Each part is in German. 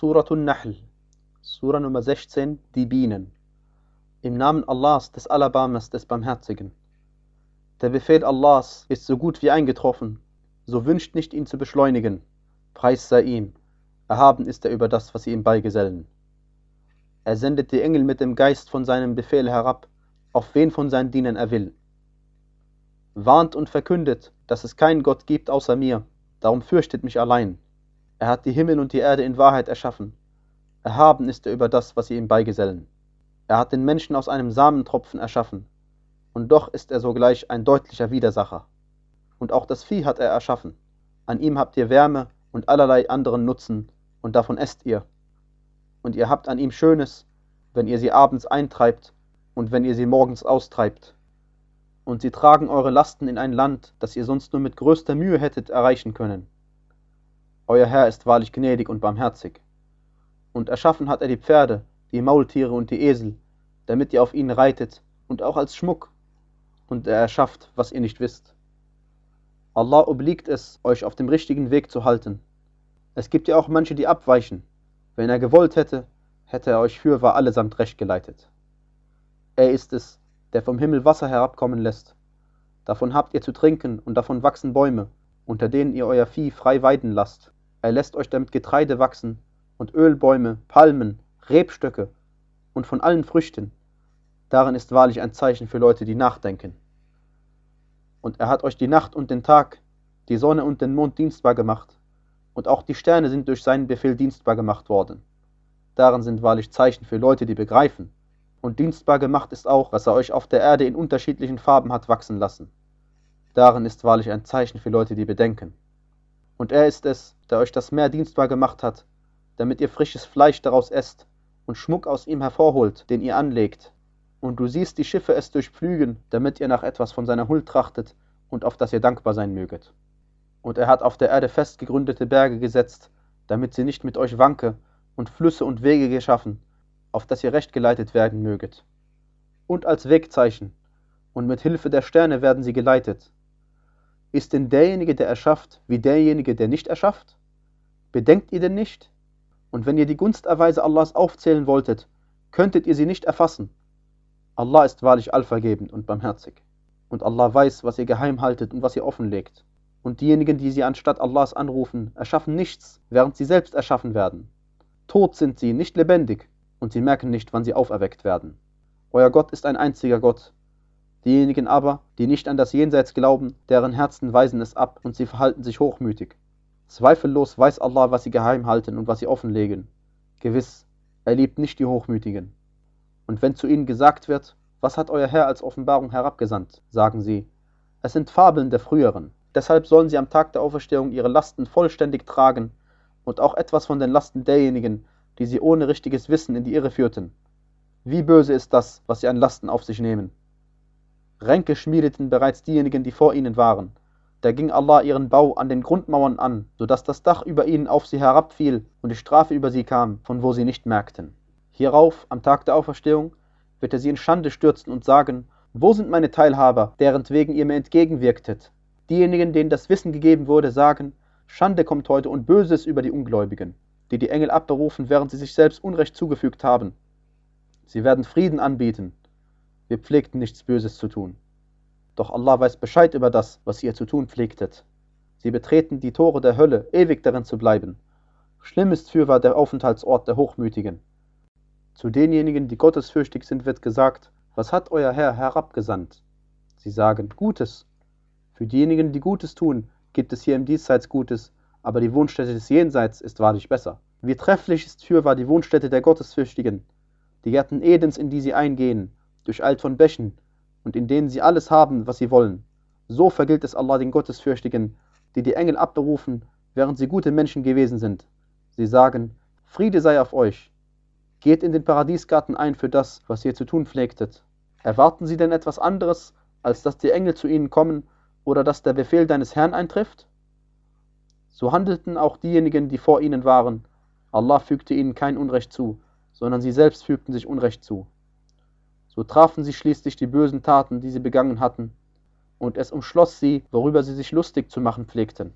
Suratun Nahl, Sura Nummer 16, die Bienen. Im Namen Allahs, des Alabamas, des Barmherzigen. Der Befehl Allahs ist so gut wie eingetroffen, so wünscht nicht ihn zu beschleunigen. Preis sei ihm, erhaben ist er über das, was sie ihm beigesellen. Er sendet die Engel mit dem Geist von seinem Befehl herab, auf wen von seinen Dienern er will. Warnt und verkündet, dass es keinen Gott gibt außer mir, darum fürchtet mich allein. Er hat die Himmel und die Erde in Wahrheit erschaffen. Erhaben ist er über das, was sie ihm beigesellen. Er hat den Menschen aus einem Samentropfen erschaffen. Und doch ist er sogleich ein deutlicher Widersacher. Und auch das Vieh hat er erschaffen. An ihm habt ihr Wärme und allerlei anderen Nutzen, und davon esst ihr. Und ihr habt an ihm Schönes, wenn ihr sie abends eintreibt und wenn ihr sie morgens austreibt. Und sie tragen eure Lasten in ein Land, das ihr sonst nur mit größter Mühe hättet erreichen können. Euer Herr ist wahrlich gnädig und barmherzig. Und erschaffen hat er die Pferde, die Maultiere und die Esel, damit ihr auf ihnen reitet, und auch als Schmuck. Und er erschafft, was ihr nicht wisst. Allah obliegt es, euch auf dem richtigen Weg zu halten. Es gibt ja auch manche, die abweichen. Wenn er gewollt hätte, hätte er euch fürwahr allesamt recht geleitet. Er ist es, der vom Himmel Wasser herabkommen lässt. Davon habt ihr zu trinken, und davon wachsen Bäume, unter denen ihr euer Vieh frei weiden lasst. Er lässt euch damit Getreide wachsen und Ölbäume, Palmen, Rebstöcke und von allen Früchten. Darin ist wahrlich ein Zeichen für Leute, die nachdenken. Und er hat euch die Nacht und den Tag, die Sonne und den Mond dienstbar gemacht, und auch die Sterne sind durch seinen Befehl dienstbar gemacht worden. Darin sind wahrlich Zeichen für Leute, die begreifen. Und dienstbar gemacht ist auch, was er euch auf der Erde in unterschiedlichen Farben hat wachsen lassen. Darin ist wahrlich ein Zeichen für Leute, die bedenken. Und er ist es, der euch das Meer dienstbar gemacht hat, damit ihr frisches Fleisch daraus esst und Schmuck aus ihm hervorholt, den ihr anlegt. Und du siehst die Schiffe es durchpflügen, damit ihr nach etwas von seiner Huld trachtet und auf das ihr dankbar sein möget. Und er hat auf der Erde festgegründete Berge gesetzt, damit sie nicht mit euch wanke, und Flüsse und Wege geschaffen, auf dass ihr recht geleitet werden möget. Und als Wegzeichen, und mit Hilfe der Sterne werden sie geleitet, ist denn derjenige, der erschafft, wie derjenige, der nicht erschafft? Bedenkt ihr denn nicht? Und wenn ihr die Gunsterweise Allahs aufzählen wolltet, könntet ihr sie nicht erfassen. Allah ist wahrlich allvergebend und barmherzig. Und Allah weiß, was ihr geheim haltet und was ihr offenlegt. Und diejenigen, die sie anstatt Allahs anrufen, erschaffen nichts, während sie selbst erschaffen werden. Tot sind sie, nicht lebendig, und sie merken nicht, wann sie auferweckt werden. Euer Gott ist ein einziger Gott, Diejenigen aber, die nicht an das Jenseits glauben, deren Herzen weisen es ab und sie verhalten sich hochmütig. Zweifellos weiß Allah, was sie geheim halten und was sie offenlegen. Gewiss, er liebt nicht die Hochmütigen. Und wenn zu ihnen gesagt wird, was hat euer Herr als Offenbarung herabgesandt, sagen sie, es sind Fabeln der früheren. Deshalb sollen sie am Tag der Auferstehung ihre Lasten vollständig tragen und auch etwas von den Lasten derjenigen, die sie ohne richtiges Wissen in die Irre führten. Wie böse ist das, was sie an Lasten auf sich nehmen. Ränke schmiedeten bereits diejenigen, die vor ihnen waren. Da ging Allah ihren Bau an den Grundmauern an, so dass das Dach über ihnen auf sie herabfiel und die Strafe über sie kam, von wo sie nicht merkten. Hierauf, am Tag der Auferstehung, wird er sie in Schande stürzen und sagen, wo sind meine Teilhaber, deren wegen ihr mir entgegenwirktet? Diejenigen, denen das Wissen gegeben wurde, sagen, Schande kommt heute und Böses über die Ungläubigen, die die Engel abberufen, während sie sich selbst Unrecht zugefügt haben. Sie werden Frieden anbieten, wir pflegten nichts Böses zu tun. Doch Allah weiß Bescheid über das, was ihr zu tun pflegtet. Sie betreten die Tore der Hölle, ewig darin zu bleiben. Schlimm ist fürwahr der Aufenthaltsort der Hochmütigen. Zu denjenigen, die gottesfürchtig sind, wird gesagt, was hat euer Herr herabgesandt? Sie sagen, Gutes. Für diejenigen, die Gutes tun, gibt es hier im Diesseits Gutes, aber die Wohnstätte des Jenseits ist wahrlich besser. Wie trefflich ist fürwahr die Wohnstätte der Gottesfürchtigen, die Gärten Edens, in die sie eingehen, durcheilt von Bächen, und in denen sie alles haben, was sie wollen. So vergilt es Allah den Gottesfürchtigen, die die Engel abberufen, während sie gute Menschen gewesen sind. Sie sagen, Friede sei auf euch. Geht in den Paradiesgarten ein für das, was ihr zu tun pflegtet. Erwarten sie denn etwas anderes, als dass die Engel zu ihnen kommen oder dass der Befehl deines Herrn eintrifft? So handelten auch diejenigen, die vor ihnen waren. Allah fügte ihnen kein Unrecht zu, sondern sie selbst fügten sich Unrecht zu. So trafen sie schließlich die bösen Taten, die sie begangen hatten, und es umschloss sie, worüber sie sich lustig zu machen pflegten.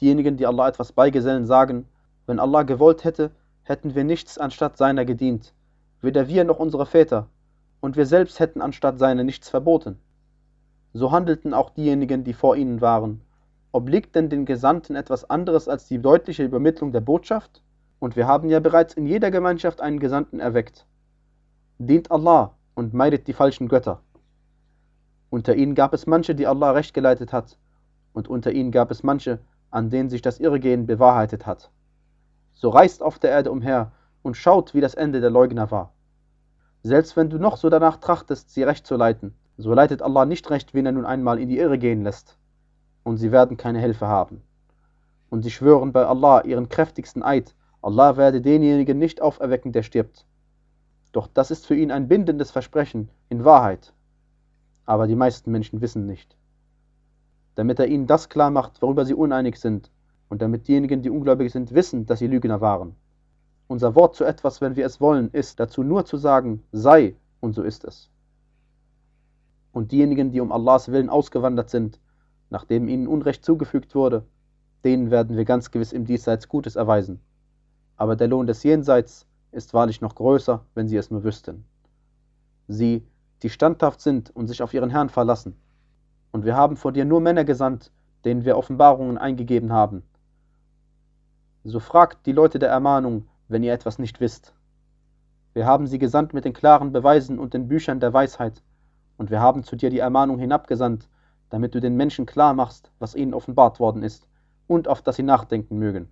Diejenigen, die Allah etwas beigesellen, sagen, wenn Allah gewollt hätte, hätten wir nichts anstatt seiner gedient, weder wir noch unsere Väter, und wir selbst hätten anstatt seiner nichts verboten. So handelten auch diejenigen, die vor ihnen waren. Obliegt denn den Gesandten etwas anderes als die deutliche Übermittlung der Botschaft? Und wir haben ja bereits in jeder Gemeinschaft einen Gesandten erweckt. Dient Allah und meidet die falschen Götter. Unter ihnen gab es manche, die Allah recht geleitet hat, und unter ihnen gab es manche, an denen sich das Irrgehen bewahrheitet hat. So reist auf der Erde umher und schaut, wie das Ende der Leugner war. Selbst wenn du noch so danach trachtest, sie recht zu leiten, so leitet Allah nicht recht, wen er nun einmal in die Irre gehen lässt. Und sie werden keine Hilfe haben. Und sie schwören bei Allah ihren kräftigsten Eid, Allah werde denjenigen nicht auferwecken, der stirbt. Doch das ist für ihn ein bindendes Versprechen, in Wahrheit. Aber die meisten Menschen wissen nicht. Damit er ihnen das klar macht, worüber sie uneinig sind, und damit diejenigen, die ungläubig sind, wissen, dass sie Lügner waren. Unser Wort zu etwas, wenn wir es wollen, ist dazu nur zu sagen, sei, und so ist es. Und diejenigen, die um Allahs Willen ausgewandert sind, nachdem ihnen Unrecht zugefügt wurde, denen werden wir ganz gewiss im Diesseits Gutes erweisen. Aber der Lohn des Jenseits ist wahrlich noch größer, wenn sie es nur wüssten. Sie, die standhaft sind und sich auf ihren Herrn verlassen. Und wir haben vor dir nur Männer gesandt, denen wir Offenbarungen eingegeben haben. So fragt die Leute der Ermahnung, wenn ihr etwas nicht wisst. Wir haben sie gesandt mit den klaren Beweisen und den Büchern der Weisheit, und wir haben zu dir die Ermahnung hinabgesandt, damit du den Menschen klar machst, was ihnen offenbart worden ist, und auf das sie nachdenken mögen.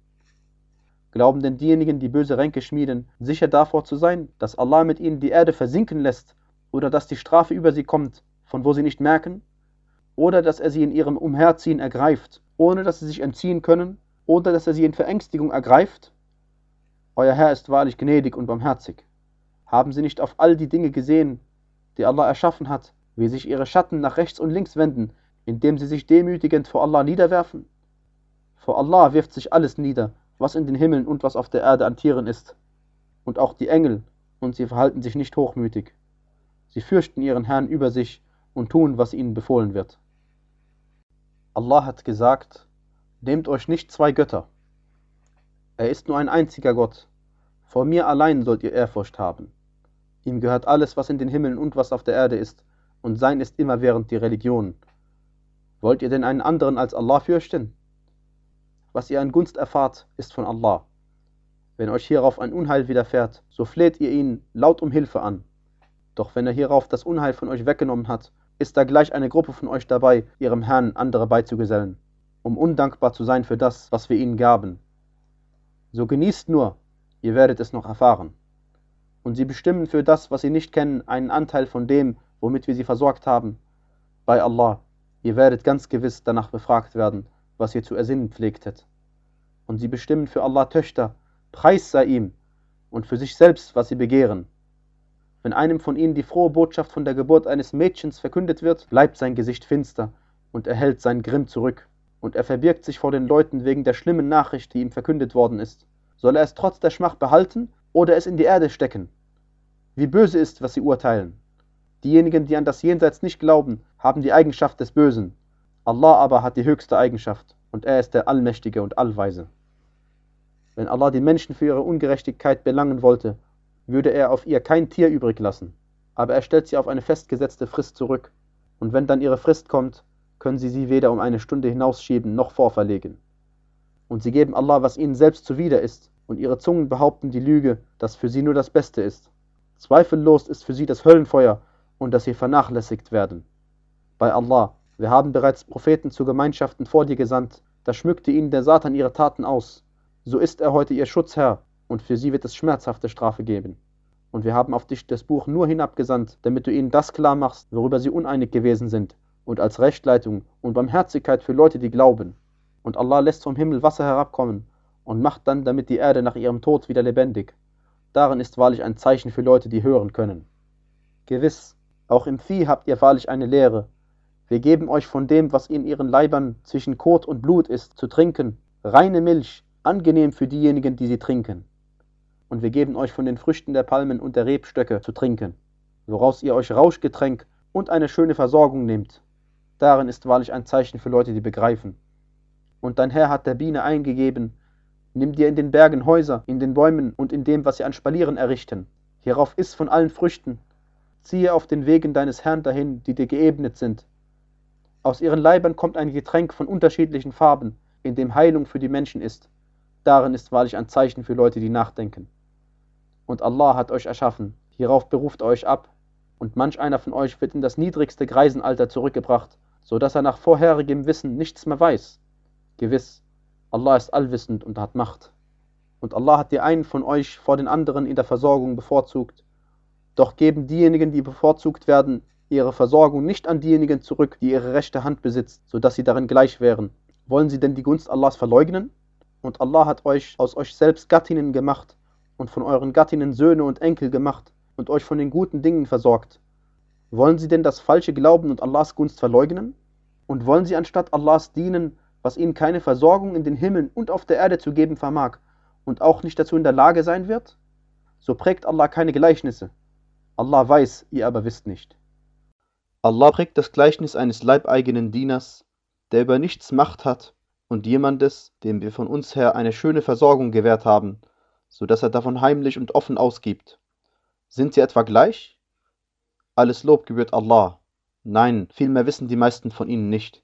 Glauben denn diejenigen, die böse Ränke schmieden, sicher davor zu sein, dass Allah mit ihnen die Erde versinken lässt oder dass die Strafe über sie kommt, von wo sie nicht merken? Oder dass er sie in ihrem Umherziehen ergreift, ohne dass sie sich entziehen können? Oder dass er sie in Verängstigung ergreift? Euer Herr ist wahrlich gnädig und barmherzig. Haben sie nicht auf all die Dinge gesehen, die Allah erschaffen hat, wie sich ihre Schatten nach rechts und links wenden, indem sie sich demütigend vor Allah niederwerfen? Vor Allah wirft sich alles nieder, was in den Himmeln und was auf der Erde an Tieren ist, und auch die Engel, und sie verhalten sich nicht hochmütig. Sie fürchten ihren Herrn über sich und tun, was ihnen befohlen wird. Allah hat gesagt, nehmt euch nicht zwei Götter. Er ist nur ein einziger Gott. Vor mir allein sollt ihr Ehrfurcht haben. Ihm gehört alles, was in den Himmeln und was auf der Erde ist, und sein ist immerwährend die Religion. Wollt ihr denn einen anderen als Allah fürchten? Was ihr an Gunst erfahrt, ist von Allah. Wenn euch hierauf ein Unheil widerfährt, so fleht ihr ihn laut um Hilfe an. Doch wenn er hierauf das Unheil von euch weggenommen hat, ist da gleich eine Gruppe von euch dabei, ihrem Herrn andere beizugesellen, um undankbar zu sein für das, was wir ihnen gaben. So genießt nur, ihr werdet es noch erfahren. Und sie bestimmen für das, was sie nicht kennen, einen Anteil von dem, womit wir sie versorgt haben. Bei Allah, ihr werdet ganz gewiss danach befragt werden, was ihr zu ersinnen pflegtet. Und sie bestimmen für Allah Töchter, Preis sei ihm, und für sich selbst, was sie begehren. Wenn einem von ihnen die frohe Botschaft von der Geburt eines Mädchens verkündet wird, bleibt sein Gesicht finster und er hält seinen Grimm zurück. Und er verbirgt sich vor den Leuten wegen der schlimmen Nachricht, die ihm verkündet worden ist. Soll er es trotz der Schmach behalten oder es in die Erde stecken? Wie böse ist, was sie urteilen. Diejenigen, die an das Jenseits nicht glauben, haben die Eigenschaft des Bösen, Allah aber hat die höchste Eigenschaft und er ist der Allmächtige und Allweise. Wenn Allah die Menschen für ihre Ungerechtigkeit belangen wollte, würde er auf ihr kein Tier übrig lassen, aber er stellt sie auf eine festgesetzte Frist zurück, und wenn dann ihre Frist kommt, können sie sie weder um eine Stunde hinausschieben noch vorverlegen. Und sie geben Allah, was ihnen selbst zuwider ist, und ihre Zungen behaupten die Lüge, dass für sie nur das Beste ist. Zweifellos ist für sie das Höllenfeuer und dass sie vernachlässigt werden. Bei Allah, wir haben bereits Propheten zu Gemeinschaften vor dir gesandt, da schmückte ihnen der Satan ihre Taten aus. So ist er heute ihr Schutzherr, und für sie wird es schmerzhafte Strafe geben. Und wir haben auf dich das Buch nur hinabgesandt, damit du ihnen das klar machst, worüber sie uneinig gewesen sind, und als Rechtleitung und Barmherzigkeit für Leute, die glauben. Und Allah lässt vom Himmel Wasser herabkommen und macht dann damit die Erde nach ihrem Tod wieder lebendig. Darin ist wahrlich ein Zeichen für Leute, die hören können. Gewiss, auch im Vieh habt ihr wahrlich eine Lehre, wir geben euch von dem, was in ihren Leibern zwischen Kot und Blut ist, zu trinken, reine Milch, angenehm für diejenigen, die sie trinken. Und wir geben euch von den Früchten der Palmen und der Rebstöcke zu trinken, woraus ihr euch Rauschgetränk und eine schöne Versorgung nehmt. Darin ist wahrlich ein Zeichen für Leute, die begreifen. Und dein Herr hat der Biene eingegeben, Nimm dir in den Bergen Häuser, in den Bäumen und in dem, was sie an Spalieren errichten. Hierauf iss von allen Früchten. Ziehe auf den Wegen deines Herrn dahin, die dir geebnet sind. Aus ihren Leibern kommt ein Getränk von unterschiedlichen Farben, in dem Heilung für die Menschen ist. Darin ist wahrlich ein Zeichen für Leute, die nachdenken. Und Allah hat euch erschaffen, hierauf beruft euch ab, und manch einer von euch wird in das niedrigste Greisenalter zurückgebracht, so dass er nach vorherigem Wissen nichts mehr weiß. Gewiss, Allah ist allwissend und hat Macht. Und Allah hat die einen von euch vor den anderen in der Versorgung bevorzugt. Doch geben diejenigen, die bevorzugt werden, ihre Versorgung nicht an diejenigen zurück, die ihre rechte Hand besitzt, so dass sie darin gleich wären. Wollen sie denn die Gunst Allahs verleugnen? Und Allah hat euch aus euch selbst Gattinnen gemacht und von euren Gattinnen Söhne und Enkel gemacht und euch von den guten Dingen versorgt. Wollen sie denn das falsche Glauben und Allahs Gunst verleugnen? Und wollen sie anstatt Allahs dienen, was ihnen keine Versorgung in den Himmeln und auf der Erde zu geben vermag und auch nicht dazu in der Lage sein wird? So prägt Allah keine Gleichnisse. Allah weiß, ihr aber wisst nicht. Allah prägt das Gleichnis eines leibeigenen Dieners, der über nichts Macht hat, und jemandes, dem wir von uns her eine schöne Versorgung gewährt haben, so dass er davon heimlich und offen ausgibt. Sind sie etwa gleich? Alles Lob gebührt Allah. Nein, vielmehr wissen die meisten von ihnen nicht.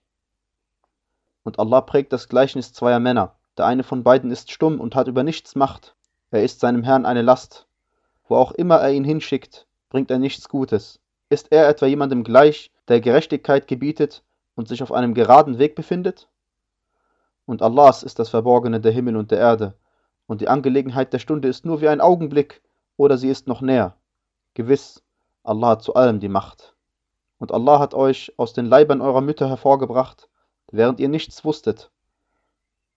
Und Allah prägt das Gleichnis zweier Männer. Der eine von beiden ist stumm und hat über nichts Macht. Er ist seinem Herrn eine Last. Wo auch immer er ihn hinschickt, bringt er nichts Gutes. Ist er etwa jemandem gleich, der Gerechtigkeit gebietet und sich auf einem geraden Weg befindet? Und Allahs ist das Verborgene der Himmel und der Erde, und die Angelegenheit der Stunde ist nur wie ein Augenblick, oder sie ist noch näher. Gewiss, Allah hat zu allem die Macht. Und Allah hat euch aus den Leibern eurer Mütter hervorgebracht, während ihr nichts wusstet.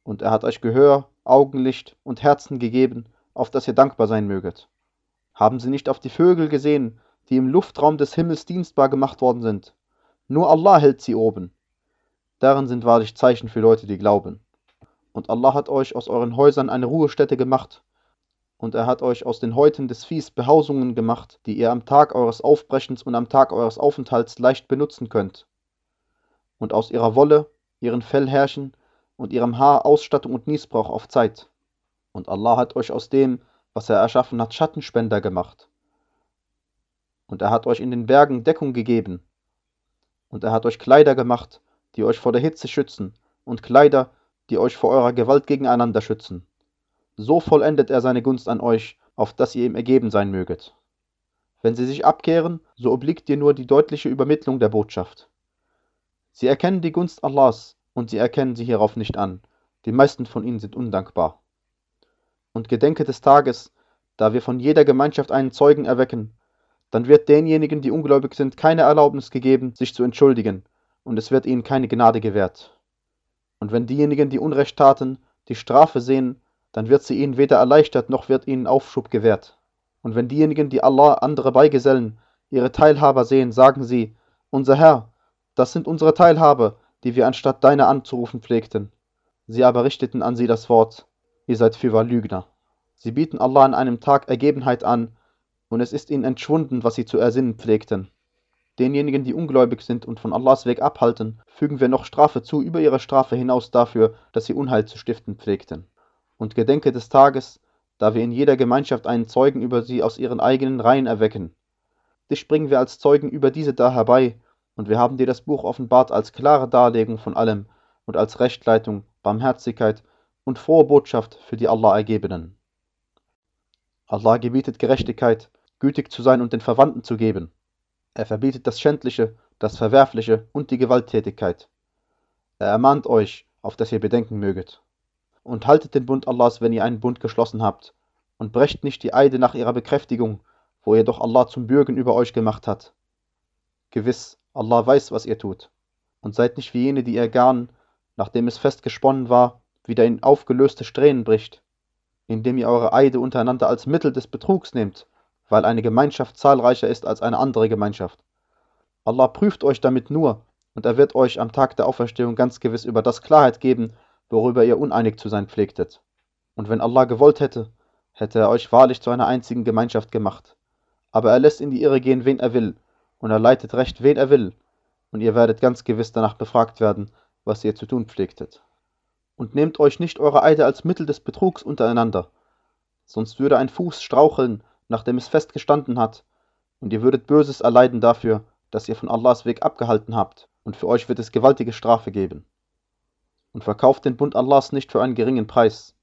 Und er hat euch Gehör, Augenlicht und Herzen gegeben, auf das ihr dankbar sein möget. Haben sie nicht auf die Vögel gesehen, die im Luftraum des Himmels dienstbar gemacht worden sind? Nur Allah hält sie oben. Darin sind wahrlich Zeichen für Leute, die glauben. Und Allah hat euch aus euren Häusern eine Ruhestätte gemacht, und er hat euch aus den Häuten des Viehs Behausungen gemacht, die ihr am Tag eures Aufbrechens und am Tag eures Aufenthalts leicht benutzen könnt. Und aus ihrer Wolle ihren Fellhärchen und ihrem Haar Ausstattung und Niesbrauch auf Zeit. Und Allah hat euch aus dem, was er erschaffen hat, Schattenspender gemacht. Und er hat euch in den Bergen Deckung gegeben. Und er hat euch Kleider gemacht, die euch vor der Hitze schützen, und Kleider, die euch vor eurer Gewalt gegeneinander schützen. So vollendet er seine Gunst an euch, auf dass ihr ihm ergeben sein möget. Wenn sie sich abkehren, so obliegt dir nur die deutliche Übermittlung der Botschaft. Sie erkennen die Gunst Allahs und sie erkennen sie hierauf nicht an. Die meisten von ihnen sind undankbar. Und gedenke des Tages, da wir von jeder Gemeinschaft einen Zeugen erwecken, dann wird denjenigen, die ungläubig sind, keine Erlaubnis gegeben, sich zu entschuldigen, und es wird ihnen keine Gnade gewährt. Und wenn diejenigen, die Unrecht taten, die Strafe sehen, dann wird sie ihnen weder erleichtert noch wird ihnen Aufschub gewährt. Und wenn diejenigen, die Allah andere beigesellen, ihre Teilhaber sehen, sagen sie, unser Herr, das sind unsere Teilhabe, die wir anstatt deiner anzurufen pflegten. Sie aber richteten an sie das Wort, ihr seid fürwahr Lügner. Sie bieten Allah an einem Tag Ergebenheit an, und es ist ihnen entschwunden, was sie zu ersinnen pflegten. Denjenigen, die ungläubig sind und von Allahs Weg abhalten, fügen wir noch Strafe zu über ihre Strafe hinaus dafür, dass sie Unheil zu stiften pflegten. Und gedenke des Tages, da wir in jeder Gemeinschaft einen Zeugen über sie aus ihren eigenen Reihen erwecken. Dich bringen wir als Zeugen über diese da herbei, und wir haben dir das Buch offenbart als klare Darlegung von allem und als Rechtleitung, Barmherzigkeit und frohe Botschaft für die Allah Ergebenen. Allah gebietet Gerechtigkeit, gütig zu sein und den Verwandten zu geben. Er verbietet das Schändliche, das Verwerfliche und die Gewalttätigkeit. Er ermahnt euch, auf dass ihr bedenken möget. Und haltet den Bund Allahs, wenn ihr einen Bund geschlossen habt, und brecht nicht die Eide nach ihrer Bekräftigung, wo ihr doch Allah zum Bürgen über euch gemacht hat. Gewiss, Allah weiß, was ihr tut. Und seid nicht wie jene, die ihr Garn, nachdem es fest gesponnen war, wieder in aufgelöste Strähnen bricht, indem ihr eure Eide untereinander als Mittel des Betrugs nehmt, weil eine Gemeinschaft zahlreicher ist als eine andere Gemeinschaft. Allah prüft euch damit nur, und er wird euch am Tag der Auferstehung ganz gewiss über das Klarheit geben, worüber ihr uneinig zu sein pflegtet. Und wenn Allah gewollt hätte, hätte er euch wahrlich zu einer einzigen Gemeinschaft gemacht. Aber er lässt in die Irre gehen, wen er will, und er leitet recht, wen er will, und ihr werdet ganz gewiss danach befragt werden, was ihr zu tun pflegtet. Und nehmt euch nicht eure Eide als Mittel des Betrugs untereinander, sonst würde ein Fuß straucheln, nachdem es festgestanden hat, und ihr würdet Böses erleiden dafür, dass ihr von Allahs Weg abgehalten habt, und für euch wird es gewaltige Strafe geben. Und verkauft den Bund Allahs nicht für einen geringen Preis.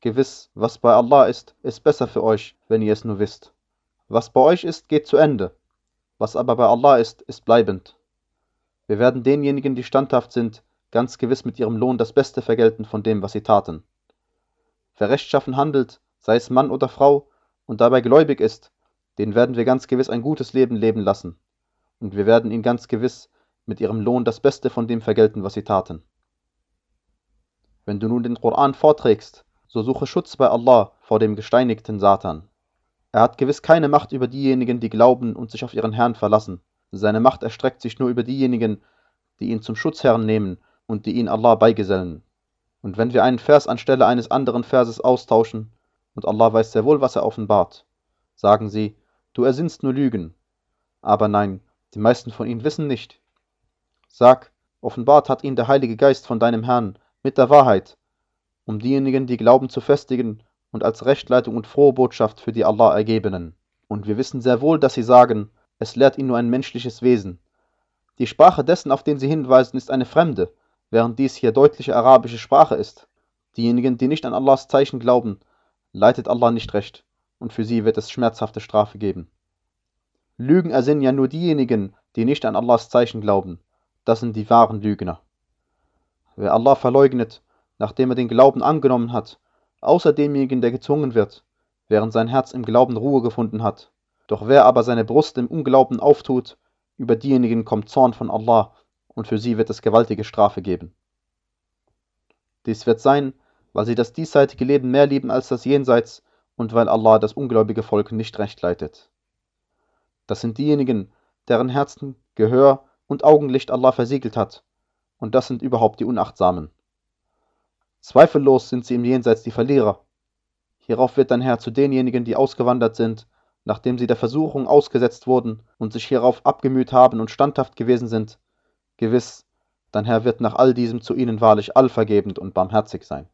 Gewiss, was bei Allah ist, ist besser für euch, wenn ihr es nur wisst. Was bei euch ist, geht zu Ende. Was aber bei Allah ist, ist bleibend. Wir werden denjenigen, die standhaft sind, ganz gewiss mit ihrem Lohn das Beste vergelten von dem, was sie taten. Wer rechtschaffen handelt, sei es Mann oder Frau, und dabei gläubig ist, den werden wir ganz gewiss ein gutes Leben leben lassen, und wir werden ihn ganz gewiss mit ihrem Lohn das Beste von dem vergelten, was sie taten. Wenn du nun den Koran vorträgst, so suche Schutz bei Allah vor dem gesteinigten Satan. Er hat gewiss keine Macht über diejenigen, die glauben und sich auf ihren Herrn verlassen. Seine Macht erstreckt sich nur über diejenigen, die ihn zum Schutzherrn nehmen und die ihn Allah beigesellen. Und wenn wir einen Vers anstelle eines anderen Verses austauschen, und Allah weiß sehr wohl, was er offenbart, sagen sie, du ersinnst nur Lügen. Aber nein, die meisten von ihnen wissen nicht. Sag, offenbart hat ihn der Heilige Geist von deinem Herrn mit der Wahrheit, um diejenigen, die glauben, zu festigen und als Rechtleitung und frohe Botschaft für die Allah ergebenen. Und wir wissen sehr wohl, dass sie sagen, es lehrt ihn nur ein menschliches Wesen. Die Sprache dessen, auf den sie hinweisen, ist eine fremde, während dies hier deutliche arabische Sprache ist. Diejenigen, die nicht an Allahs Zeichen glauben, leitet Allah nicht recht, und für sie wird es schmerzhafte Strafe geben. Lügen ersinnen ja nur diejenigen, die nicht an Allahs Zeichen glauben. Das sind die wahren Lügner. Wer Allah verleugnet, nachdem er den Glauben angenommen hat, außer demjenigen, der gezwungen wird, während sein Herz im Glauben Ruhe gefunden hat. Doch wer aber seine Brust im Unglauben auftut, über diejenigen kommt Zorn von Allah, und für sie wird es gewaltige Strafe geben. Dies wird sein, weil sie das diesseitige Leben mehr lieben als das Jenseits und weil Allah das ungläubige Volk nicht recht leitet. Das sind diejenigen, deren Herzen, Gehör und Augenlicht Allah versiegelt hat, und das sind überhaupt die Unachtsamen. Zweifellos sind sie im Jenseits die Verlierer. Hierauf wird dein Herr zu denjenigen, die ausgewandert sind, nachdem sie der Versuchung ausgesetzt wurden und sich hierauf abgemüht haben und standhaft gewesen sind, gewiss, dein Herr wird nach all diesem zu ihnen wahrlich allvergebend und barmherzig sein.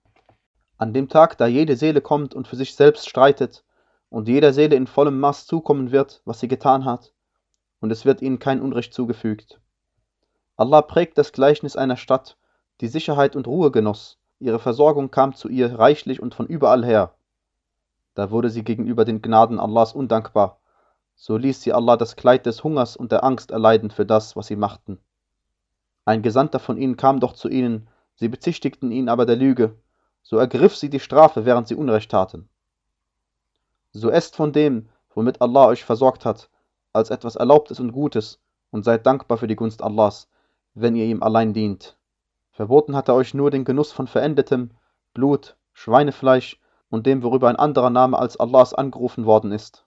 An dem Tag, da jede Seele kommt und für sich selbst streitet und jeder Seele in vollem Maß zukommen wird, was sie getan hat, und es wird ihnen kein Unrecht zugefügt. Allah prägt das Gleichnis einer Stadt, die Sicherheit und Ruhe genoss, ihre Versorgung kam zu ihr reichlich und von überall her. Da wurde sie gegenüber den Gnaden Allahs undankbar, so ließ sie Allah das Kleid des Hungers und der Angst erleiden für das, was sie machten. Ein Gesandter von ihnen kam doch zu ihnen, sie bezichtigten ihn aber der Lüge, so ergriff sie die Strafe, während sie Unrecht taten. So esst von dem, womit Allah euch versorgt hat, als etwas Erlaubtes und Gutes, und seid dankbar für die Gunst Allahs, wenn ihr ihm allein dient. Verboten hat er euch nur den Genuss von verendetem Blut, Schweinefleisch und dem, worüber ein anderer Name als Allahs angerufen worden ist.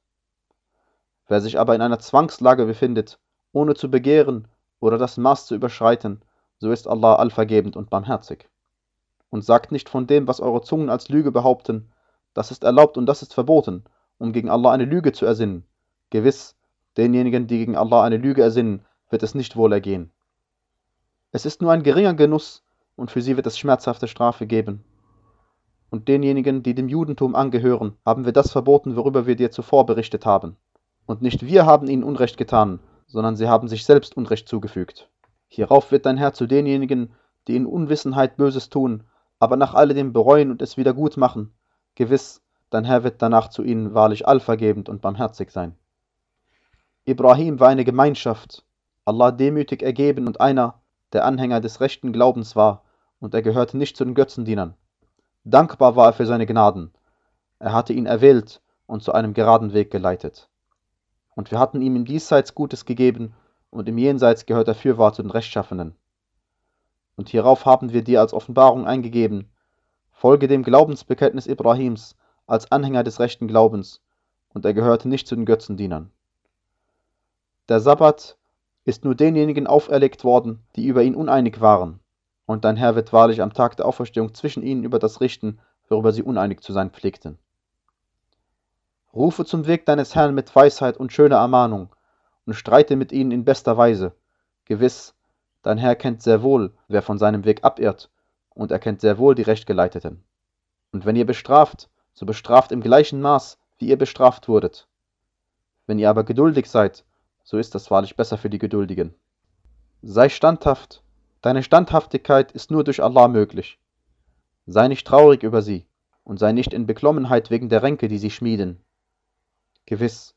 Wer sich aber in einer Zwangslage befindet, ohne zu begehren oder das Maß zu überschreiten, so ist Allah allvergebend und barmherzig und sagt nicht von dem, was eure Zungen als Lüge behaupten, das ist erlaubt und das ist verboten, um gegen Allah eine Lüge zu ersinnen. Gewiss, denjenigen, die gegen Allah eine Lüge ersinnen, wird es nicht wohl ergehen. Es ist nur ein geringer Genuss, und für sie wird es schmerzhafte Strafe geben. Und denjenigen, die dem Judentum angehören, haben wir das verboten, worüber wir dir zuvor berichtet haben. Und nicht wir haben ihnen Unrecht getan, sondern sie haben sich selbst Unrecht zugefügt. Hierauf wird dein Herr zu denjenigen, die in Unwissenheit Böses tun, aber nach alledem bereuen und es wieder gut machen. Gewiss, dein Herr wird danach zu ihnen wahrlich allvergebend und barmherzig sein. Ibrahim war eine Gemeinschaft, Allah demütig ergeben und einer, der Anhänger des rechten Glaubens war, und er gehörte nicht zu den Götzendienern. Dankbar war er für seine Gnaden. Er hatte ihn erwählt und zu einem geraden Weg geleitet. Und wir hatten ihm im Diesseits Gutes gegeben, und im Jenseits gehört er fürwahr zu den Rechtschaffenen und hierauf haben wir dir als Offenbarung eingegeben. Folge dem Glaubensbekenntnis Ibrahims als Anhänger des rechten Glaubens, und er gehörte nicht zu den Götzendienern. Der Sabbat ist nur denjenigen auferlegt worden, die über ihn uneinig waren, und dein Herr wird wahrlich am Tag der Auferstehung zwischen ihnen über das richten, worüber sie uneinig zu sein pflegten. Rufe zum Weg deines Herrn mit Weisheit und schöner Ermahnung und streite mit ihnen in bester Weise. Gewiss, Dein Herr kennt sehr wohl, wer von seinem Weg abirrt, und er kennt sehr wohl die Rechtgeleiteten. Und wenn ihr bestraft, so bestraft im gleichen Maß, wie ihr bestraft wurdet. Wenn ihr aber geduldig seid, so ist das wahrlich besser für die Geduldigen. Sei standhaft, deine Standhaftigkeit ist nur durch Allah möglich. Sei nicht traurig über sie und sei nicht in Beklommenheit wegen der Ränke, die sie schmieden. Gewiss,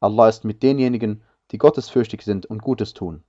Allah ist mit denjenigen, die gottesfürchtig sind und Gutes tun.